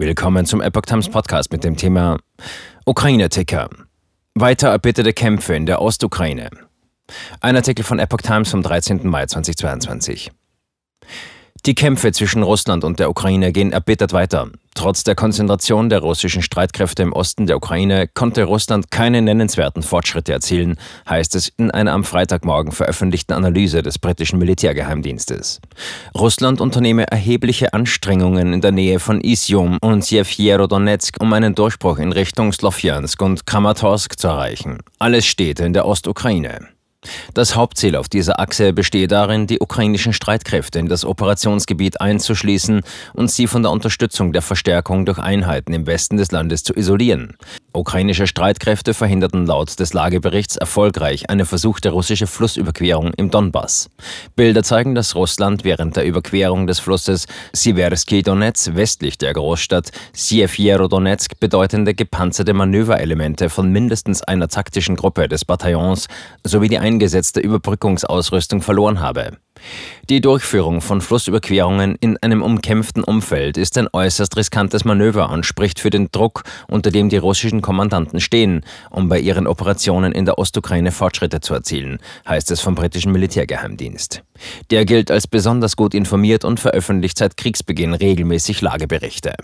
Willkommen zum Epoch Times Podcast mit dem Thema Ukraine-Ticker. Weiter erbitterte Kämpfe in der Ostukraine. Ein Artikel von Epoch Times vom 13. Mai 2022. Die Kämpfe zwischen Russland und der Ukraine gehen erbittert weiter. Trotz der Konzentration der russischen Streitkräfte im Osten der Ukraine konnte Russland keine nennenswerten Fortschritte erzielen, heißt es in einer am Freitagmorgen veröffentlichten Analyse des britischen Militärgeheimdienstes. Russland unternehme erhebliche Anstrengungen in der Nähe von Izium und Sjewjerodonetsk, um einen Durchbruch in Richtung Slovjansk und Kramatorsk zu erreichen. Alles Städte in der Ostukraine. Das Hauptziel auf dieser Achse bestehe darin, die ukrainischen Streitkräfte in das Operationsgebiet einzuschließen und sie von der Unterstützung der Verstärkung durch Einheiten im Westen des Landes zu isolieren. Ukrainische Streitkräfte verhinderten laut des Lageberichts erfolgreich eine versuchte russische Flussüberquerung im Donbass. Bilder zeigen, dass Russland während der Überquerung des Flusses Siversky Donetsk westlich der Großstadt Sievierodonetsk bedeutende gepanzerte Manöverelemente von mindestens einer taktischen Gruppe des Bataillons sowie die eingesetzte Überbrückungsausrüstung verloren habe. Die Durchführung von Flussüberquerungen in einem umkämpften Umfeld ist ein äußerst riskantes Manöver und spricht für den Druck, unter dem die russischen Kommandanten stehen, um bei ihren Operationen in der Ostukraine Fortschritte zu erzielen, heißt es vom britischen Militärgeheimdienst. Der gilt als besonders gut informiert und veröffentlicht seit Kriegsbeginn regelmäßig Lageberichte.